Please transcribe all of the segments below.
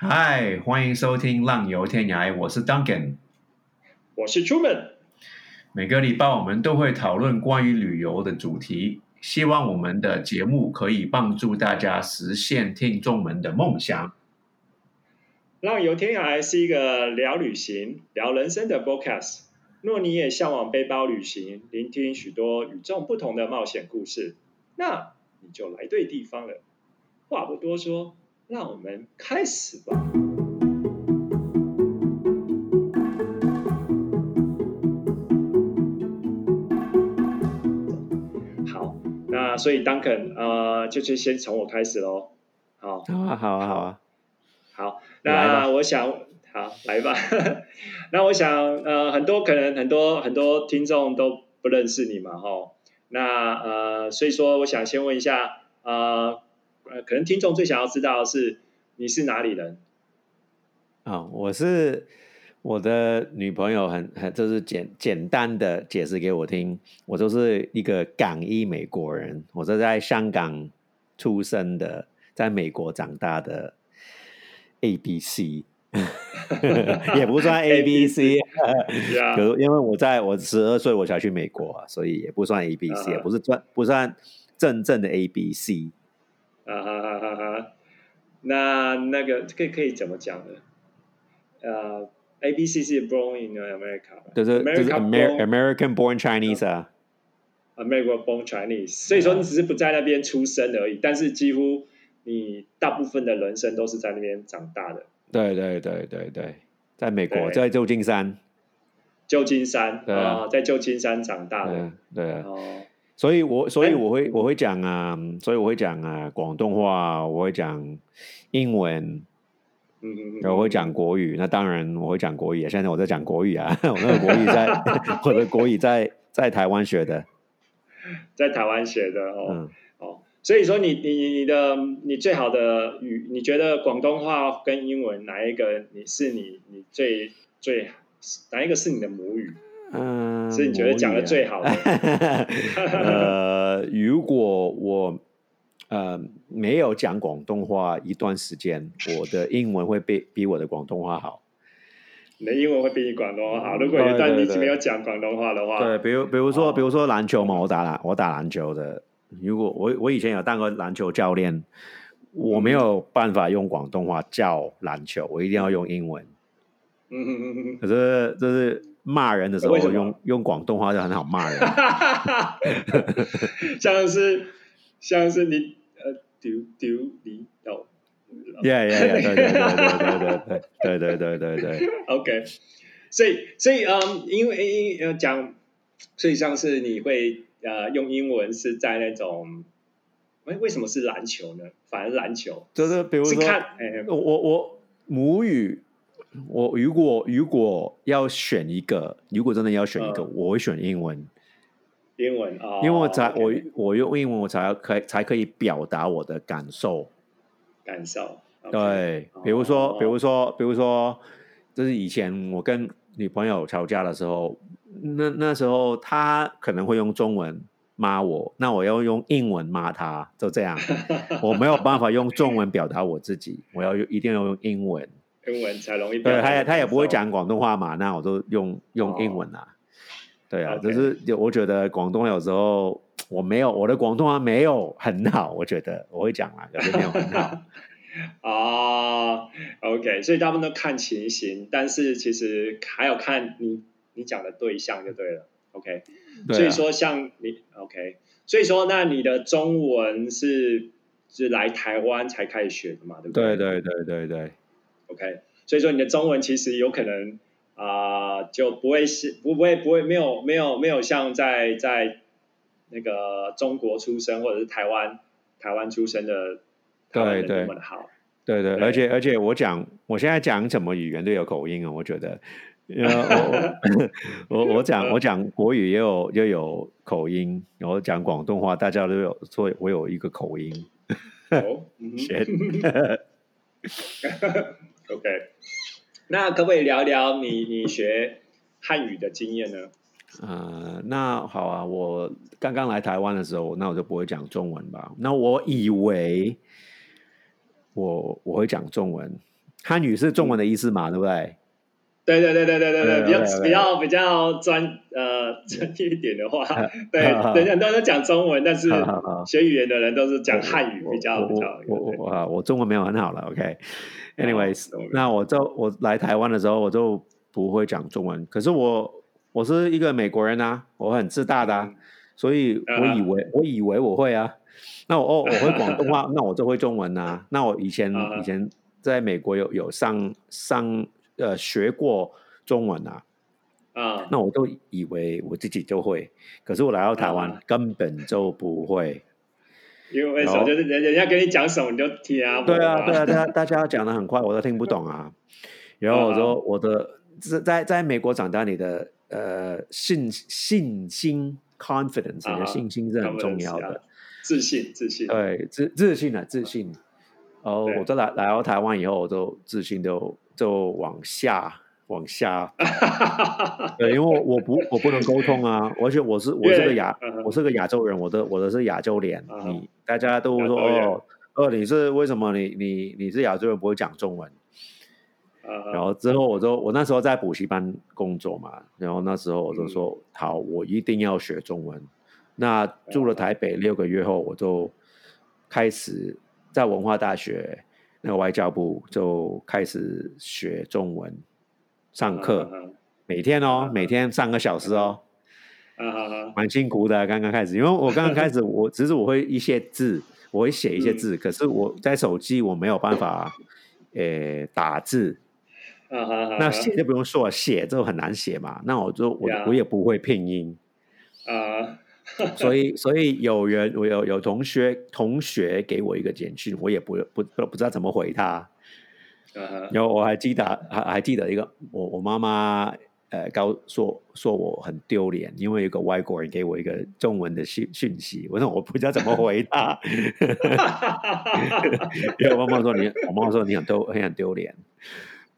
嗨，欢迎收听《浪游天涯》，我是 Duncan。我是 Truman。每个礼拜我们都会讨论关于旅游的主题，希望我们的节目可以帮助大家实现听众们的梦想。浪游天涯是一个聊旅行、聊人生的 Podcast。若你也向往背包旅行，聆听许多与众不同的冒险故事，那你就来对地方了。话不多说，让我们开始吧。好，那所以 Duncan，呃，就是先从我开始喽。好，好啊，好啊，好啊。好，那我想，好来吧。那我想，呃，很多可能很多很多听众都不认识你嘛，哈。那呃，所以说，我想先问一下，呃，呃，可能听众最想要知道的是你是哪里人？啊，我是我的女朋友，很很就是简简单的解释给我听，我就是一个港裔美国人，我是在香港出生的，在美国长大的 A B C，也不算 A B C，可是因为我在我十二岁我才去美国，所以也不算 A B C，也不是算不算真正的 A B C。啊哈哈哈哈！那那个可以可以怎么讲呢？呃，A B C 是 born in America，就是 American born Chinese 啊，American born Chinese。所以说你只是不在那边出生而已，但是几乎你大部分的人生都是在那边长大的。对对对对对，在美国，在旧金山。旧金山啊，在旧金山长大的，对啊。哦。所以，我所以我会我会讲啊，所以我会讲啊广东话，我会讲英文，嗯嗯嗯，我会讲国语。那当然我会讲国语，现在我在讲国语啊，我那个国语在 我的国语在在台湾学的，在台湾学的哦哦。所以说，你你你的你最好的语，你觉得广东话跟英文哪一个你是你你最最哪一个是你的母语？嗯，是你觉得讲的最好的。呃，如果我呃没有讲广东话一段时间，我的英文会比比我的广东话好。你的英文会比你广东话好。如果一旦你没有讲广东话的话，对，比如比如说比如说篮球嘛，我打篮我打篮球的。如果我我以前有当过篮球教练，我没有办法用广东话教篮球，我一定要用英文。嗯嗯嗯嗯。可是这是。骂人的时候用用广东话就很好骂人，像是像是你呃丢丢你到，yeah yeah yeah 对对对对对对对对对对，OK，所以所以嗯，因为因呃讲，所以像是你会呃用英文是在那种，哎为什么是篮球呢？反而篮球。就是比如说，我我母语。我如果如果要选一个，如果真的要选一个，我会选英文。英文啊，因为我才我我用英文，我才可才可以表达我的感受。感受对，比如说，比如说，比如说，就是以前我跟女朋友吵架的时候，那那时候她可能会用中文骂我，那我要用英文骂她，就这样，我没有办法用中文表达我自己，我要一定要用英文。英文才容易。对，他也他也不会讲广东话嘛，那我都用用英文啊。对啊，就是我觉得广东有时候我没有我的广东话没有很好，我觉得我会讲啊，可是没有很好。啊，OK，所以大部分都看情形，但是其实还有看你你讲的对象就对了。OK，所以说像你 OK，所以说那你的中文是是来台湾才开始学的嘛？对不对？对对对对对。OK，所以说你的中文其实有可能啊，就不会是不会不会没有没有没有像在在那个中国出生或者是台湾台湾出生的对对那么好，对对，而且而且我讲我现在讲什么语言都有口音啊，我觉得，我 我讲我讲国语也有也有口音，然后讲广东话大家都有说我有一个口音，哦，学。OK，那可不可以聊聊你你学汉语的经验呢？呃，那好啊，我刚刚来台湾的时候，那我就不会讲中文吧？那我以为我我会讲中文，汉语是中文的意思嘛，对不对？对对对对对对对，比较比较比较专呃专业一点的话，对，人家都在讲中文，但是学语言的人都是讲汉语比较比较。我啊，我中文没有很好了，OK。Anyways，、那我就我来台湾的时候，我就不会讲中文。可是我我是一个美国人啊，我很自大的、啊，所以我以为、我以为我会啊。那我哦，我会广东话，那我就会中文啊。那我以前啊以前在美国有有上上呃学过中文啊，啊，那我都以为我自己就会，可是我来到台湾、啊根本就不会。因为为什么？就是人人家跟你讲什么你就听啊。对啊，对啊，大家大家讲的很快，我都听不懂啊。然后我啊说 我的是在在美国长大，你的呃信信心 confidence 你啊的信心是很重要的啊。自信自信。对，自自信啊，自信。哦，对我在来来到台湾以后，我都自信就就往下往下。对，因为我我不我不能沟通啊，而且我是我是个亚我是个亚洲人，我的我的是亚洲脸，你大家都说哦哦你是为什么你你你是亚洲人不会讲中文？啊然后之后我就我那时候在补习班工作嘛，然后那时候我就说、好，我一定要学中文。那住了台北六个月后，我就开始在文化大学那个外交部就开始学中文，上课，嗯每天哦，每天上个小时哦，蛮辛苦的。刚刚开始，因为我刚刚开始，我只是我会一些字，我会写一些字，可是我在手机我没有办法，呃，打字。那写就不用说了，写就很难写嘛。那我就我我也不会拼音，啊 所以所以有人我有有同学同学给我一个简讯，我也不不不不知道怎么回他。啊然后我还记得还还记得一个我我妈妈呃告说说我很丢脸，因为有个外国人给我一个中文的讯讯息，我说我不知道怎么回他。因为我妈妈说你，我妈妈说你很丢很很丢脸。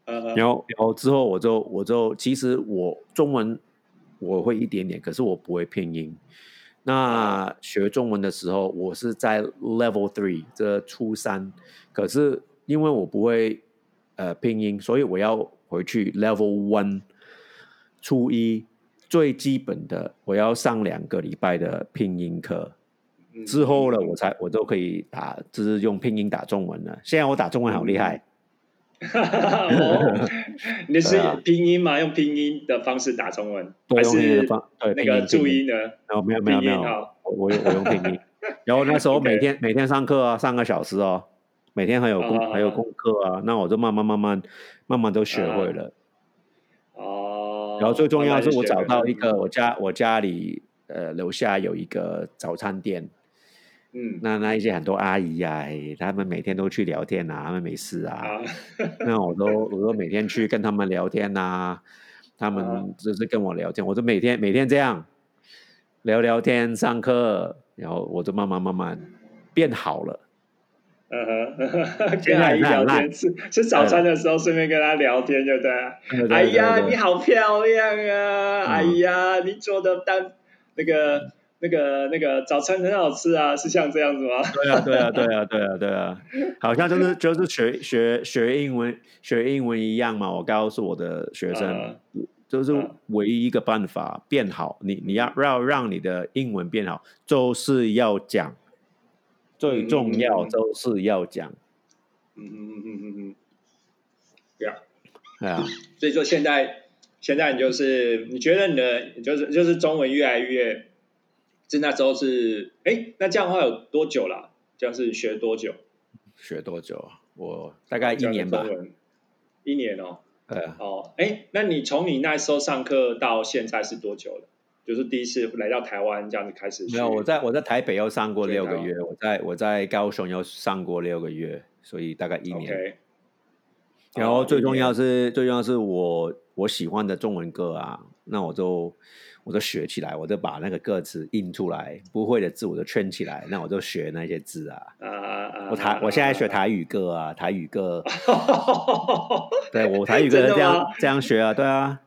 啊然后，然后之后我就我就其实我中文我会一点点，可是我不会拼音。那学中文的时候，我是在 Level Three 这初三，可是因为我不会呃拼音，所以我要回去 Level One 初一最基本的，我要上两个礼拜的拼音课。嗯之后呢，我才我都可以打，就是用拼音打中文了。现在我打中文好厉害。哦，你是拼音吗？用拼音的方式打中文，还是方对那个注音。呢？哦，没有没有没有。我我我用拼音。然后那时候每天每天上课啊，上个小时哦，每天还有功啊还有功课啊，那我就慢慢慢慢慢慢都学会了。哦，然后最重要的是我找到一个我家我家里呃楼下有一个早餐店，嗯。那那一些很多阿姨呀、哎他们每天都去聊天啊，他们没事啊，啊。那我都我都每天去跟他们聊天啊、他啊。们就是跟我聊天，我就每天每天这样聊聊天，上课，然后我就慢慢慢慢变好了。嗯哼，跟阿姨聊天，吃吃早餐的时候顺便跟她聊天，就对了。对对哎呀，你好漂亮啊！嗯。哎呀，你做的蛋那个那个那个早餐很好吃啊，是像这样子吗？对啊，对啊，对啊，对啊，对啊，好像就是就是学学学英文学英文一样嘛。我告诉我的学生，就是嗯唯一一个办法变好，你你要要让你的英文变好，就是要讲，最重要嗯就是要讲。嗯嗯嗯嗯嗯嗯。对啊，对啊，所以说现在现在你就是你觉得你的就是就是中文越来越，是那时候是哎，那这样的话有多久了？这样是学多久？学多久啊？我大概一年吧一年哦。对啊，哦，哎，那你从你那时候上课到现在是多久了？就是第一次来到台湾这样子开始学？没有，我在我在台北又上过六个月，我在我在高雄又上过六个月，所以大概一年。然后最重要哦是，最重要是我我喜欢的中文歌啊，那我就我都学起来，我就把那个歌词印出来，不会的字我就圈起来，那我就学那些字啊。啊啊啊！我台我现在学台语歌啊，台语歌，对我台语歌这样这样学啊，对啊，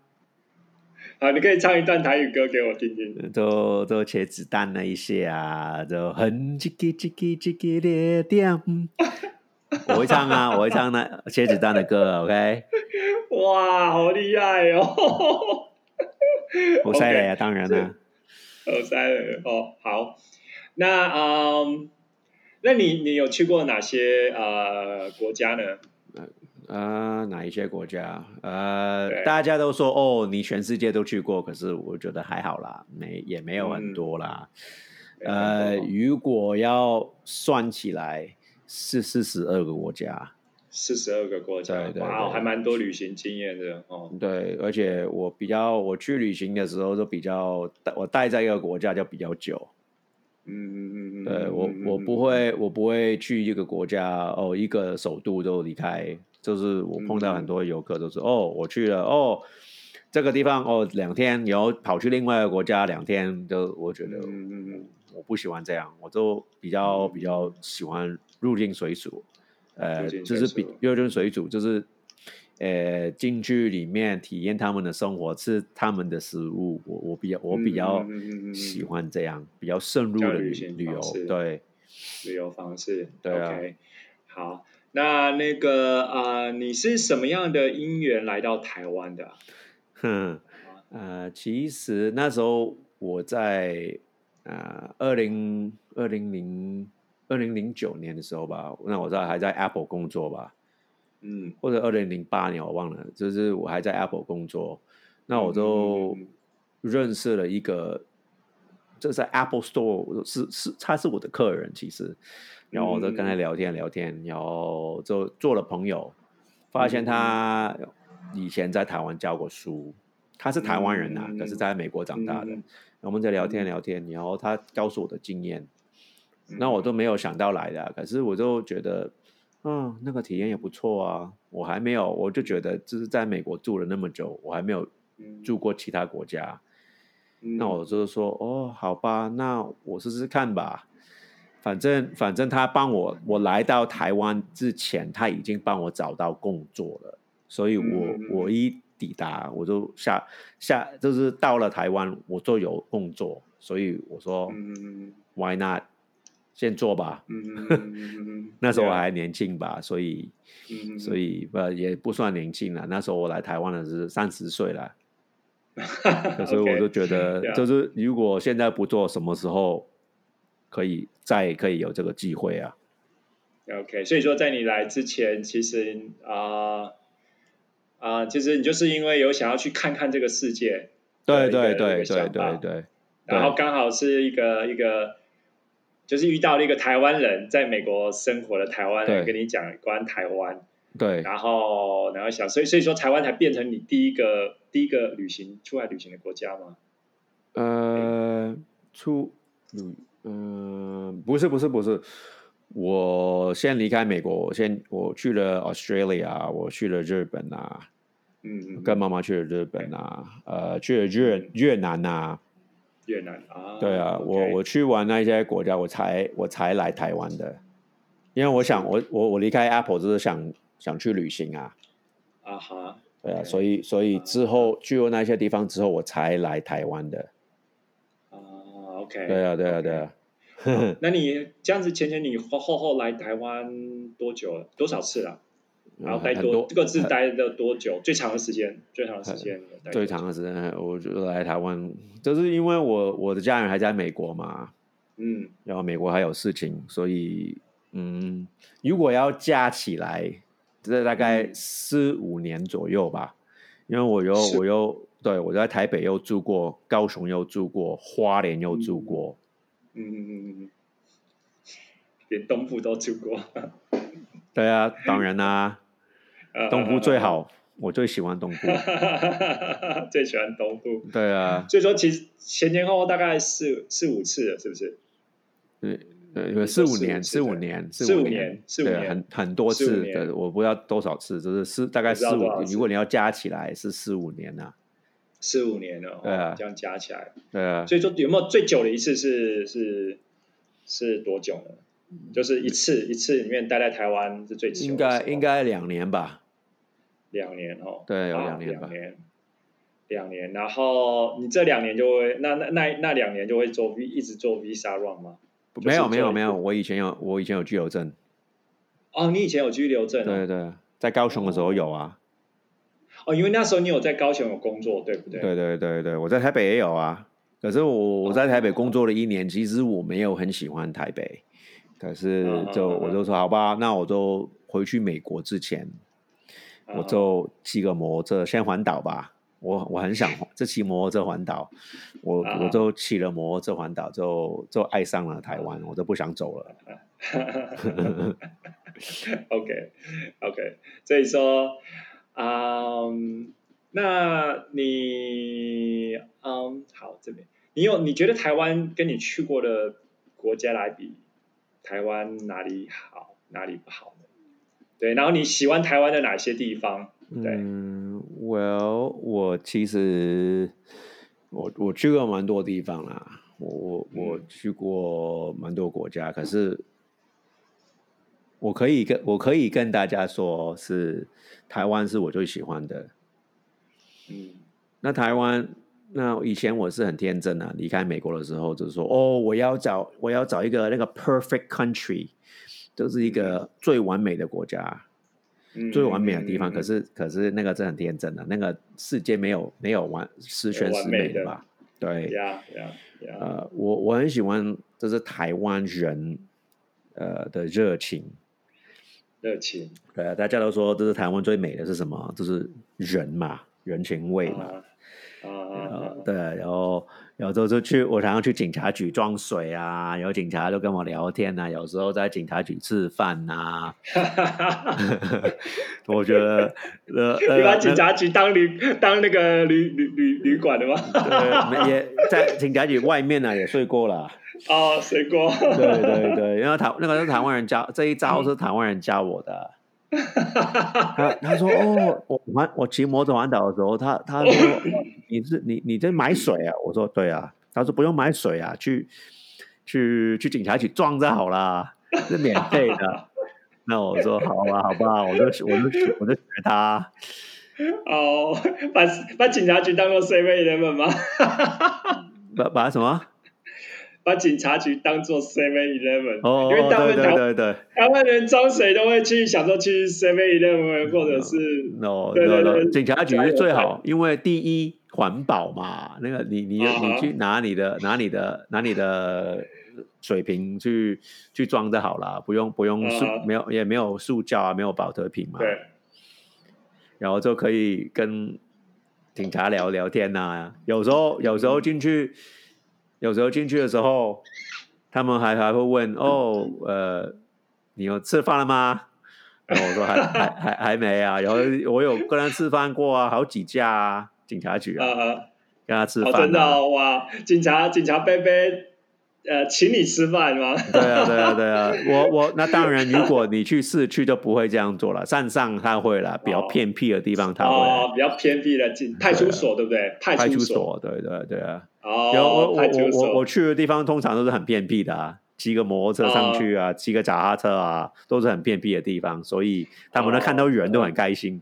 好，你可以唱一段台语歌给我听听。就就茄子蛋那一些啊，就很叽叽叽叽叽叽的点，我会唱啊，我会唱那茄子蛋的歌，OK。哇，好厉害哦！我塞雷啊，当然了。我塞雷哦，好。那嗯，那你你有去过哪些呃国家呢？呃，哪一些国家？呃，大家都说哦，你全世界都去过，可是我觉得还好啦，没也没有很多啦。呃，如果要算起来，是四十二个国家，四十二个国家，哇，还蛮多旅行经验的哦。对，而且我比较，我去旅行的时候都比较，我待在一个国家就比较久。嗯嗯嗯嗯，对我我不会，我不会去一个国家哦，一个首都都离开。就是我碰到很多游客都是哦，我去了哦，这个地方哦两天，然后跑去另外一个国家两天，都我觉得嗯我不喜欢这样，我都比较比较喜欢入境水煮，呃，就是比入境水煮，就是呃进去里面体验他们的生活，吃他们的食物，我我比较我比较喜欢这样比较深入的旅旅游，对旅游方式，对啊，好。那那个啊，你是什么样的因缘来到台湾的？哼，呃，其实那时候我在啊，二零二零零二零零九年的时候吧，那我在还在 Apple 工作吧，嗯，或者二零零八年我忘了，就是我还在 Apple 工作，那我就认识了一个，这在 Apple Store 是是他是我的客人，其实。然后我就跟他聊天聊天，然后就做了朋友，发现他以前在台湾教过书，他是台湾人呐，可是在美国长大的。我们在聊天聊天，然后他告诉我的经验，那我都没有想到来的，可是我就觉得，嗯，那个体验也不错啊。我还没有，我就觉得就是在美国住了那么久，我还没有住过其他国家，那我就是说，哦，好吧，那我试试看吧。反正反正他帮我，我来到台湾之前，他已经帮我找到工作了，所以我我一抵达，我就下下就是到了台湾，我就有工作，所以我说，Why not？先做吧。那时候我还年轻吧，所以所以不也不算年轻了。那时候我来台湾的是三十岁了，所以我就觉得，就 是如果现在不做，什么时候？可以再可以有这个机会啊，OK，所以说在你来之前，其实啊啊，其实你就是因为有想要去看看这个世界，对对对对对对，然后刚好是一个一个，就是遇到了一个台湾人在美国生活的台湾人，跟你讲关台湾，对，然后然后想，所以所以说台湾才变成你第一个第一个旅行出来旅行的国家吗？呃，出旅。嗯，不是不是不是，我先离开美国，我先我去了 Australia，我去了日本啊，嗯，跟妈妈去了日本啊，呃，去了越越南呐，越南。啊，对啊，我我去完那些国家，我才我才来台湾的，因为我想我我我离开 Apple 就是想想去旅行啊，啊哈，对啊，所以所以之后去过那些地方之后，我才来台湾的。啊 OK，对啊，对啊，对啊。那你这样子，前前你后后来台湾多久了？多少次了？然后待多这个字待了多久？最长的时间？最长的时间？最长的时间，我就来台湾，就是因为我我的家人还在美国嘛。嗯。然后美国还有事情，所以嗯，如果要加起来，这大概四五年左右吧。因为我又我又。对，我在台北又住过，高雄又住过，花莲又住过，嗯嗯嗯嗯，连东部都住过。对啊，当然啦，东部最好，我最喜欢东部，最喜欢东部。对啊，所以说其实前前后后大概四四五次了，是不是？对，呃，四五年，四五年，四五年，四五年，很很多次的，我不知道多少次，就是四大概四五，如果你要加起来是四五年呐。四五年了，对啊，这样加起来，对啊，所以说有没有最久的一次是是是多久呢？就是一次一次里面待在台湾是最久，应该应该两年吧，两年哦，对，有两年吧，两年，两年，然后你这两年就会那那那那两年就会做 V 一直做 Visa Run 吗？没有没有没有，我以前有我以前有居留证，哦，你以前有居留证、哦？对对，在高雄的时候有啊。哦，因为那时候你有在高雄有工作，对不对？对对对对，我在台北也有啊。可是我我在台北工作了一年，其实我没有很喜欢台北。可是就我就说好吧，那我就回去美国之前，我就骑个摩托车先环岛吧。我我很想这骑摩托车环岛，我我就骑了摩托车环岛，就就爱上了台湾，我就不想走了。OK OK，所以说，嗯，那你嗯好这边，你有你觉得台湾跟你去过的国家来比，台湾哪里好，哪里不好呢？对，然后你喜欢台湾的哪些地方？对，嗯，Well，我其实我我去过蛮多地方啦，我我我去过蛮多国家，可是我可以跟我可以跟大家说是台湾是我最喜欢的。嗯那台湾，那以前我是很天真啊，离开美国的时候就是说，哦，我要找我要找一个那个 perfect country，就是一个最完美的国家。嗯最完美的地方，嗯可是可是那个是很天真的，那个世界没有没有完十全十美的吧？对，呀呀呀，呃，我我很喜欢就是台湾人呃的热情，热情对啊，大家都说这是台湾最美的是什么？就是人嘛，人情味嘛。啊对，然后有时候就去，我常常去警察局装水啊，有警察就跟我聊天啊，有时候在警察局吃饭呐、啊！我觉得，呃，你把呃，警察局当旅当那个旅旅旅旅馆的吗？对，也在警察局外面呢、也睡过了。哦，睡过。对对对，因为台那个是台湾人教，这一招是台湾人教我的。他他说哦，我玩我骑摩托环岛的时候，他他说你是你你在买水啊？我说对啊。他说不用买水啊，去去去警察局撞就好啦，是免费的。那我说好吧，好吧，我就我就学我就学他。哦，把把警察局当做 Seven Eleven 吗？把把什么？把警察局当做 Seven Eleven，哦，因为大部对分台对对对。台湾人装水都会去想说去 Seven Eleven 或者是 no 对对对警察局是最好，因为第一环保嘛，那个你你你去拿你的拿你的拿你的水瓶去去装就好了，不用不用塑没有也没有塑胶啊，没有保特瓶嘛，对。然后就可以跟警察聊聊天呐、有时候有时候进去，有时候进去的时候，他们还还会问哦，呃，你有吃饭了吗？然后我说还 还还还没啊，然后我有跟他吃饭过啊，好几家啊，警察局啊，啊，跟他吃哦，真饭啊，的哦哇，警察警察贝贝呃，请你吃饭吗？对啊对啊 对啊，我我那当然，如果你去市区就不会这样做了，山上他会了，比较哦偏僻的地方他会。哦，比较偏僻的警派出所，对不对？派派出所，所，对对对啊，然后哦，我我我我，去的地方通常都是很偏僻的啊，骑个摩托车上去啊，骑个脚踏车啊，都是很偏僻的地方，所以他们呢哦看到人都很开心。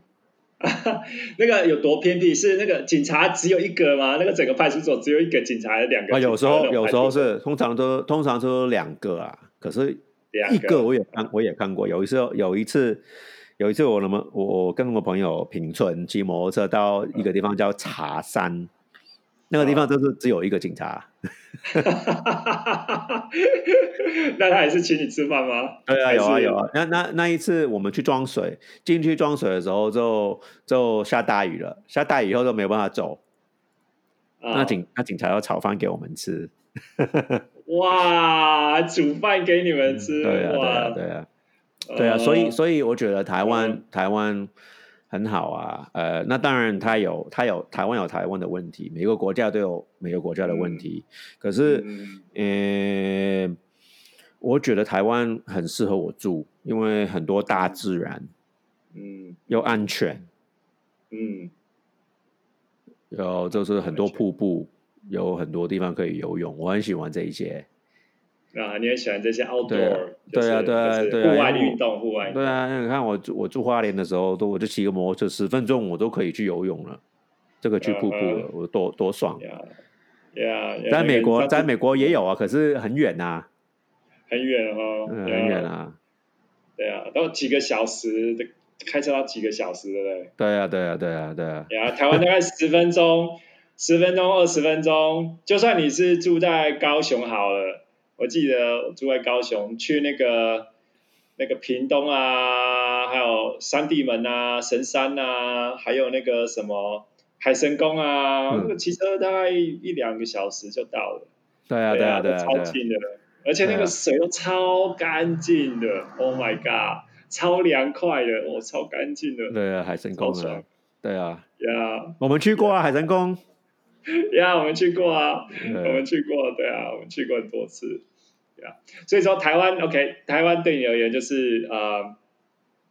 那个有多偏僻？是那个警察只有一个吗？那个整个派出所只有一个警察，两个啊，有时候有时候是通常都通常都两个啊，可是两一个我也看我也看过，有一次有一次有一次我那么我我跟我朋友平村骑摩托车到一个地方叫茶山，那个地方就是只有一个警察。那他也是请你吃饭吗？对啊，有啊有啊。那那那一次我们去装水，进去装水的时候就就下大雨了，下大雨以后就没有办法走。啊那警那警察要炒饭给我们吃。哇，煮饭给你们吃，对啊对啊哇，对啊对啊，所以呃所以我觉得台湾、嗯台湾很好啊。呃，那当然它有它有台湾有台湾的问题，每个国家都有每个国家的问题。可是，嗯呃，我觉得台湾很适合我住，因为很多大自然嗯又安全。嗯有就是很多瀑布，有很多地方可以游泳，我很喜欢这一些。啊，你也喜欢这些 outdoor，对啊对啊就是对啊户外因为我运动，户外运动对啊，你看我我住花莲的时候，都我就骑个摩托车，十分钟我都可以去游泳了，这个去瀑布了，我多多爽。呀呀，呀在美国，在美国也有啊，可是很远呐、很远哦，嗯，很呀远啊。对啊，都几个小时的开车到几个小时，对不对？对啊，对啊，对啊，对啊。对啊，台湾大概十分钟，十分钟、二十分钟，就算你是住在高雄好了，我记得住在高雄，去那个那个屏东啊，还有三地门啊、神山啊，还有那个什么海神宫啊，那个骑车大概一两个小时就到了。对啊，对啊，对啊，超近的，而且那个水都超干净的，Oh my god，超凉快的，哦，超干净的。对啊，海神宫啊，对啊，呀，我们去过啊，海神宫。呀，我们去过啊，我们去过，对啊，我们去过很多次。呀，所以说台湾，OK，台湾对你而言就是呃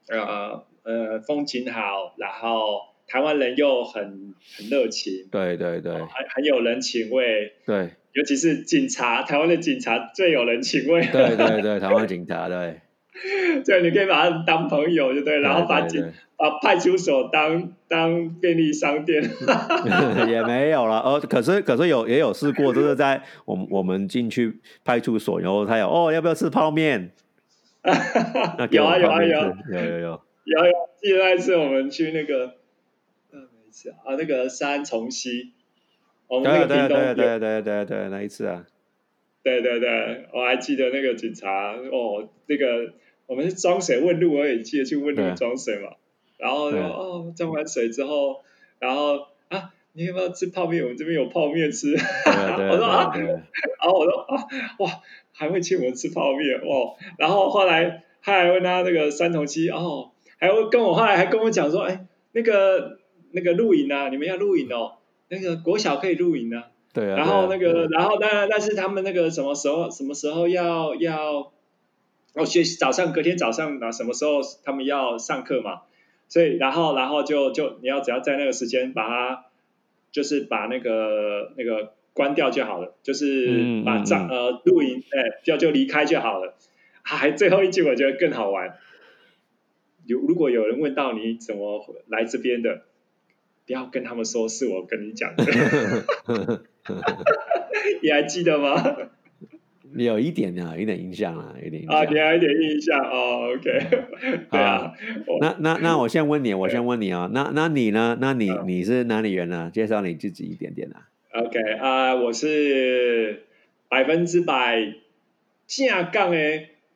呃呃风景好，然后。台湾人又很很热情，对对对，很很有人情味，对，尤其是警察，台湾的警察最有人情味，对对对，台湾警察对，对，你可以把他当朋友，就对，然后把警把派出所当当便利商店 也没有了，呃，可是可是有也有试过，就是在我们我们进去派出所，然后他有哦，要不要吃泡面？有啊有啊有有有有。有有，记得那次我们去那个。啊，那个三重溪，我们那个对对对对对对那一次啊，对对对，我还记得那个警察哦，那个我们是装水问路而已，记得去问路装水嘛，然后哦装完水之后，然后啊，你要不要吃泡面？我们这边有泡面吃，我说啊，然后我说啊，哇，还会请我们吃泡面哦，然后后来他还问他那个三重溪哦，还会跟我后来还跟我讲说，哎，那个。那个露营啊，你们要露营哦。那个国小可以露营啊。对啊。然后那个，然后但但是他们那个什么时候什么时候要要，哦，学早上隔天早上啊，什么时候他们要上课嘛？所以然后然后就就你要只要在那个时间把它，就是把那个那个关掉就好了，就是把帐呃露营哎就就离开就好了。还最后一句我觉得更好玩，有如果有人问到你怎么来这边的。不要跟他们说是我跟你讲的，你还记得吗？有一点啊，有点印象啊，有点啊，你还有点印象哦。OK，对啊。那那那我先问你，我先问你啊，那那你呢？那你你是哪里人呢？介绍你自己一点点啊。OK 啊，我是百分之百正港的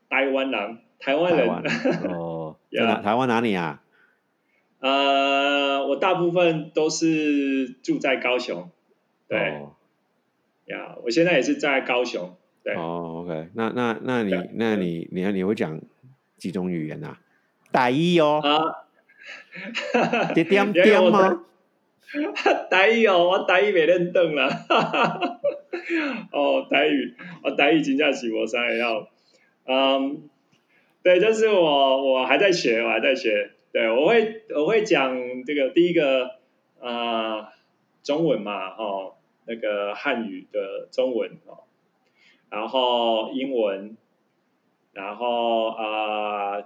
台湾人，台湾人。哦，哪台湾哪里啊？呃，我大部分都是住在高雄，对，呀，我现在也是在高雄，对。哦，OK，那那那你那你你你会讲几种语言啊？台语哦，啊，点 点点吗？台语 哦，我台语没认懂了，哦，台语，我台语真正是我三要，嗯，对，就是我我还在学，我还在学。对，我会我会讲这个第一个啊中文嘛，哦，那个汉语的中文哦，然后英文，然后啊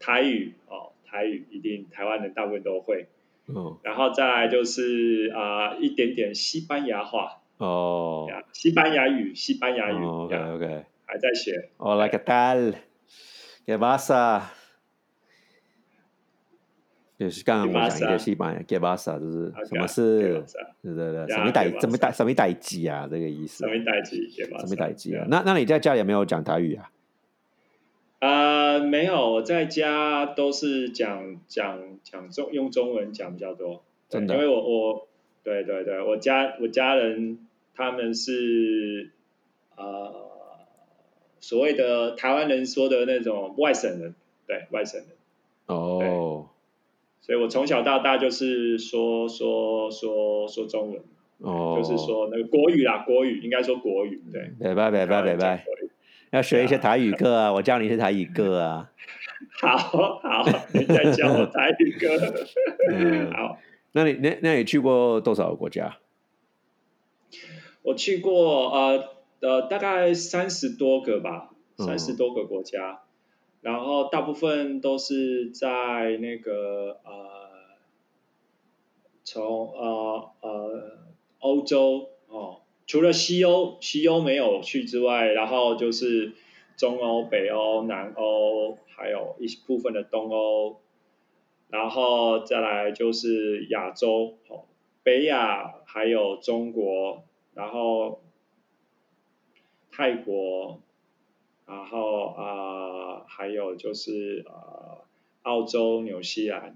台语哦，台语一定台湾人大部分都会，嗯，然后再来就是啊一点点西班牙话哦，西班牙语，西班牙语，OK OK，还在学。Hola qué tal？¿Qué pasa？就是刚刚我讲一个西班牙，get basa 就是什么是，对对对，什么代什么代什么代机啊，这个意思。什么代机？get basa。什么代机啊？那那你在家里有没有讲台语啊？呃，没有，我在家都是讲讲讲中用中文讲比较多，真的，因为我我对对对，我家我家人他们是呃所谓的台湾人说的那种外省人，对外省人。哦。所以我从小到大就是说说说说中文，哦，就是说那个国语啦，国语应该说国语，对，拜拜拜拜拜拜，要学一些台语歌啊，我教你一些台语歌啊，好好，你在教我台语歌，嗯，好，那你那那你去过多少个国家？我去过呃呃大概三十多个吧，三十多个国家。然后大部分都是在那个呃，从呃呃欧洲哦，除了西欧西欧没有去之外，然后就是中欧、北欧、南欧，还有一部分的东欧，然后再来就是亚洲，哦，北亚还有中国，然后泰国，然后啊还有就是呃澳洲、纽西兰，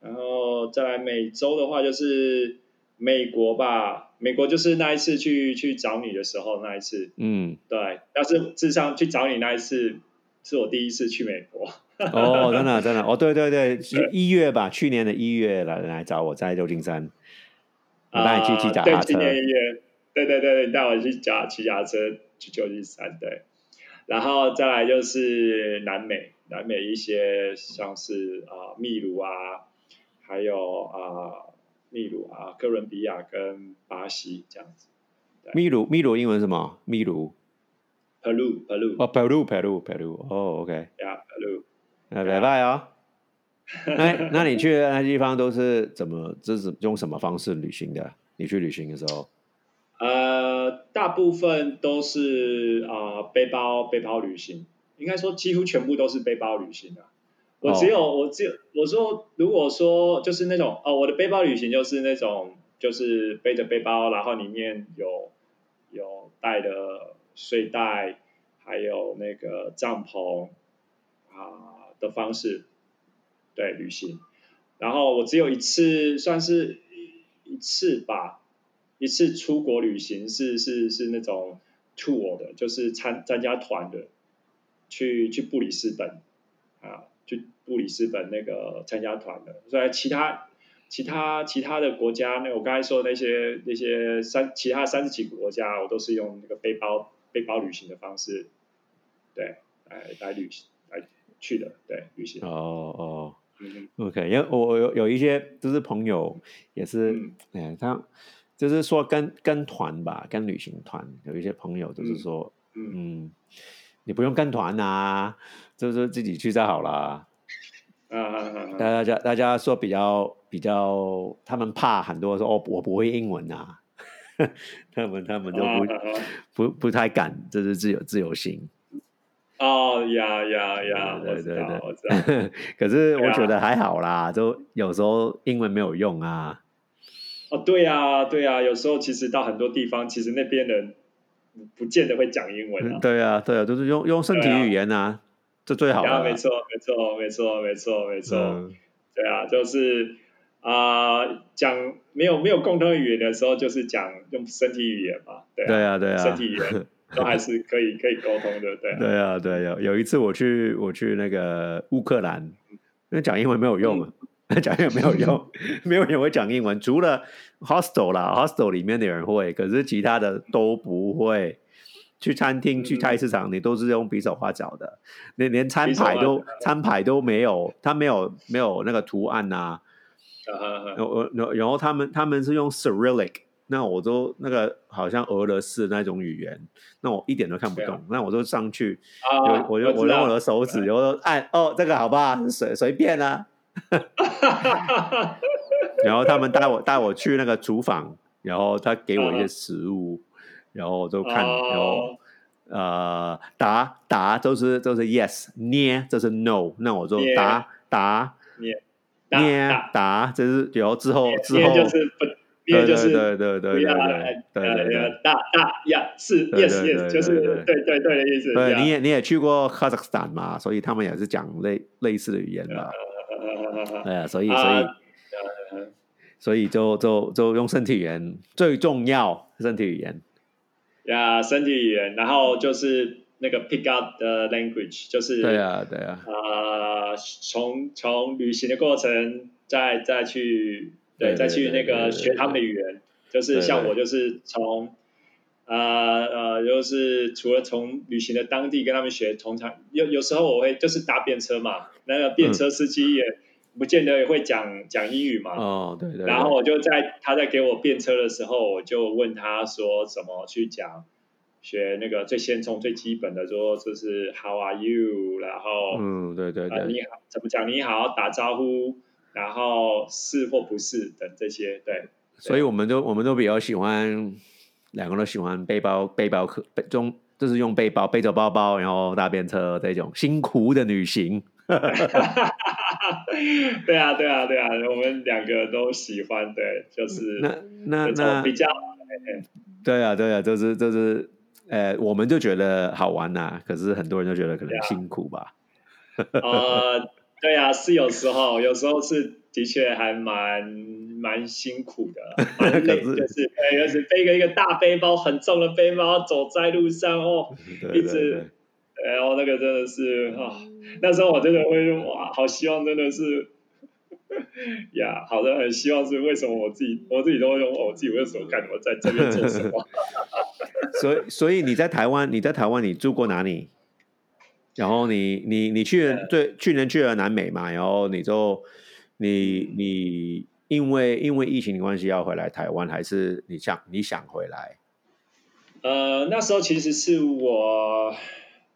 然后再来美洲的话就是美国吧。美国就是那一次去去找你的时候，那一次，嗯，对。但是事实上去找你那一次是我第一次去美国。哦，真的真的，哦，对对对，一月吧，去年的一月来来找我在旧金山，带你去骑脚踏车。去年一月，对对对，你带我去脚骑脚踏车去旧金山，对。然后再来就是南美，南美一些像是啊秘鲁啊，还有啊。秘鲁啊，哥伦比亚跟巴西这样子。秘鲁，秘鲁英文什么？秘鲁？Peru，Peru。哦，Peru，Peru，Peru。哦，OK。Yeah，Peru。那拜拜哦。那那你去那地方都是怎么？这是用什么方式旅行的？你去旅行的时候？呃，大部分都是啊背包背包旅行，应该说几乎全部都是背包旅行的。我只有我只有我说，如果说就是那种哦，我的背包旅行就是那种，就是背着背包，然后里面有有带的睡袋，还有那个帐篷啊的方式，对旅行。然后我只有一次，算是一次吧，一次出国旅行是是是那种 tour 的，就是参参加团的，去去布里斯本啊。去布里斯本那个参加团的，所以其他其他其他的国家，那我刚才说那些那些三其他三十几个国家，我都是用那个背包背包旅行的方式，对，来来旅行来去的，对，旅行。哦哦，OK，因为我有有一些就是朋友也是，哎，他就是说跟跟团吧，跟旅行团，有一些朋友就是说，嗯。你不用跟团啊，就是自己去就好了。嗯大家大家说比较比较，他们怕很多说哦，我不会英文啊，他们他们都不不不太敢，就是自由自由行。哦呀呀呀！对对对，可是我觉得还好啦，就有时候英文没有用啊。哦，对呀对呀，有时候其实到很多地方，其实那边人。不见得会讲英文啊！对啊，对啊，就是用用身体语言啊，这最好啊！没错，没错，没错，没错，没错。对啊，就是啊，讲没有没有共同语言的时候，就是讲用身体语言嘛。对啊，对啊，身体语言都还是可以可以沟通的。对，对啊，对，有有一次我去我去那个乌克兰，因为讲英文没有用啊。讲也没有用，没有人会讲英文，除了 hostel 啦，hostel 里面的人会，可是其他的都不会。去餐厅、去菜市场，你都是用比手画脚的，连连餐牌都餐牌都没有，他没有没有那个图案呐。然后然后他们他们是用 Cyrillic，那我都那个好像俄罗斯那种语言，那我一点都看不懂。那我就上去，我就我用我的手指，我说按哦，这个好吧，随随便啊。然后他们带我带我去那个厨房，然后他给我一些食物，然后就看，然后呃，答答就是就是 yes，捏这是 no，那我就答答捏捏答，这是然后之后之后就是不捏就是对对对对对，大大呀是 yes yes，就是对对对。的意思。对，你也你也去过 Kazakhstan 嘛，所以他们也是讲类类似的语言的。对啊，所以所以所以就就就用身体语言最重要，身体语言。呀，身体语言，然后就是那个 pick up the language，就是对啊对啊，啊，从从旅行的过程再再去对再去那个学他们的语言，就是像我就是从呃呃，就是除了从旅行的当地跟他们学，通常有有时候我会就是搭便车嘛，那个便车司机也。不见得会讲讲英语嘛？哦，对对。然后我就在他在给我便车的时候，我就问他说怎么去讲，学那个最先从最基本的说就是 How are you？然后嗯，对对对，你好怎么讲你好打招呼，然后是或不是等这些对。所以我们都我们都比较喜欢两个都喜欢背包背包客中。就是用背包背着包包，然后搭便车这种辛苦的旅行。对啊，对啊，对啊，我们两个都喜欢，对，就是那那那比较，对啊，对啊，就是就是，呃，我们就觉得好玩呐，可是很多人就觉得可能辛苦吧。呃，对啊，是有时候，有时候是的确还蛮蛮辛苦的，蛮累，就是对，就是背个一个大背包，很重的背包，走在路上哦，一直。然后那个真的是啊，那时候我真的会哇，好希望真的是 呀，好的，很希望是为什么我自己我自己都会用我自己为什么干我在这边做什么？所以所以你在台湾你在台湾你住过哪里？然后你你你去对去年去了南美嘛？然后你就你你因为因为疫情的关系要回来台湾，还是你想你想回来？呃，那时候其实是我。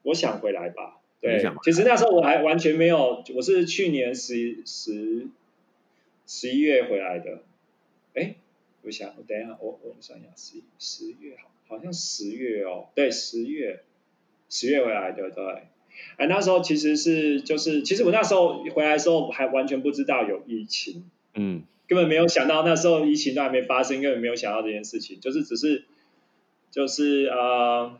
我想回来吧，对，其实那时候我还完全没有，我是去年十十十一月回来的，哎，我想，我等一下，我我算一下，十十月好，好像十月哦，对，十月十月回来的，对，哎，那时候其实是就是，其实我那时候回来的时候还完全不知道有疫情，嗯，根本没有想到那时候疫情都还没发生，根本没有想到这件事情，就是只是就是呃。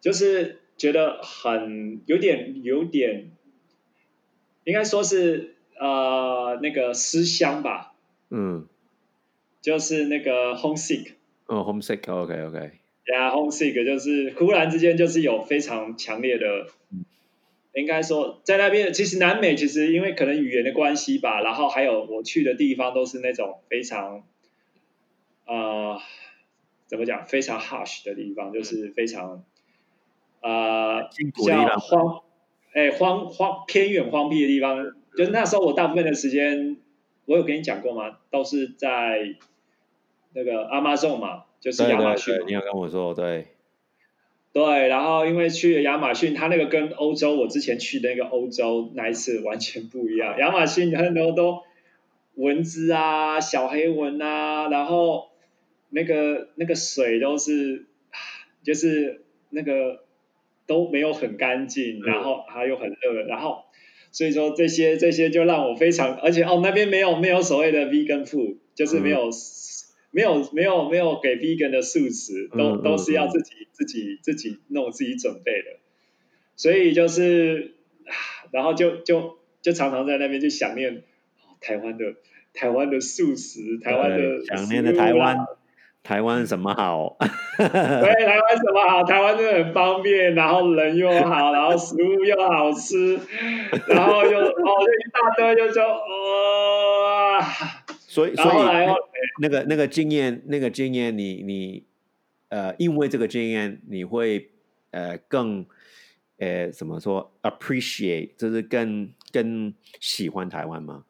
就是觉得很有点有点，应该说是呃那个思乡吧，嗯，就是那个 homesick，哦 homesick，OK OK，对啊 homesick 就是忽然之间就是有非常强烈的，应该说在那边其实南美其实因为可能语言的关系吧，然后还有我去的地方都是那种非常，呃，怎么讲非常 harsh 的地方，就是非常。呃，像荒，哎，荒荒偏远荒僻的地方，就那时候我大部分的时间，我有跟你讲过吗？都是在那个 Amazon 嘛，就是亚马逊。你有跟我说，对，对，然后因为去亚马逊，它那个跟欧洲我之前去的那个欧洲那一次完全不一样。亚马逊很多都蚊子啊，小黑蚊啊，然后那个那个水都是，就是那个。都没有很干净，然后还有很热，然后所以说这些这些就让我非常，而且哦那边没有没有所谓的 vegan food，就是没有没有没有没有给 vegan 的素食，都都是要自己自己自己弄自己准备的，所以就是然后就就就常常在那边就想念台湾的台湾的素食，台湾的想念的台湾。台湾什么好？对，台湾什么好？台湾真的很方便，然后人又好，然后食物又好吃，然后又哦，就一大堆，就就呃，所以所以那个那个经验，那个经验，你你呃，因为这个经验，你会呃更呃怎么说？appreciate，就是更更喜欢台湾吗？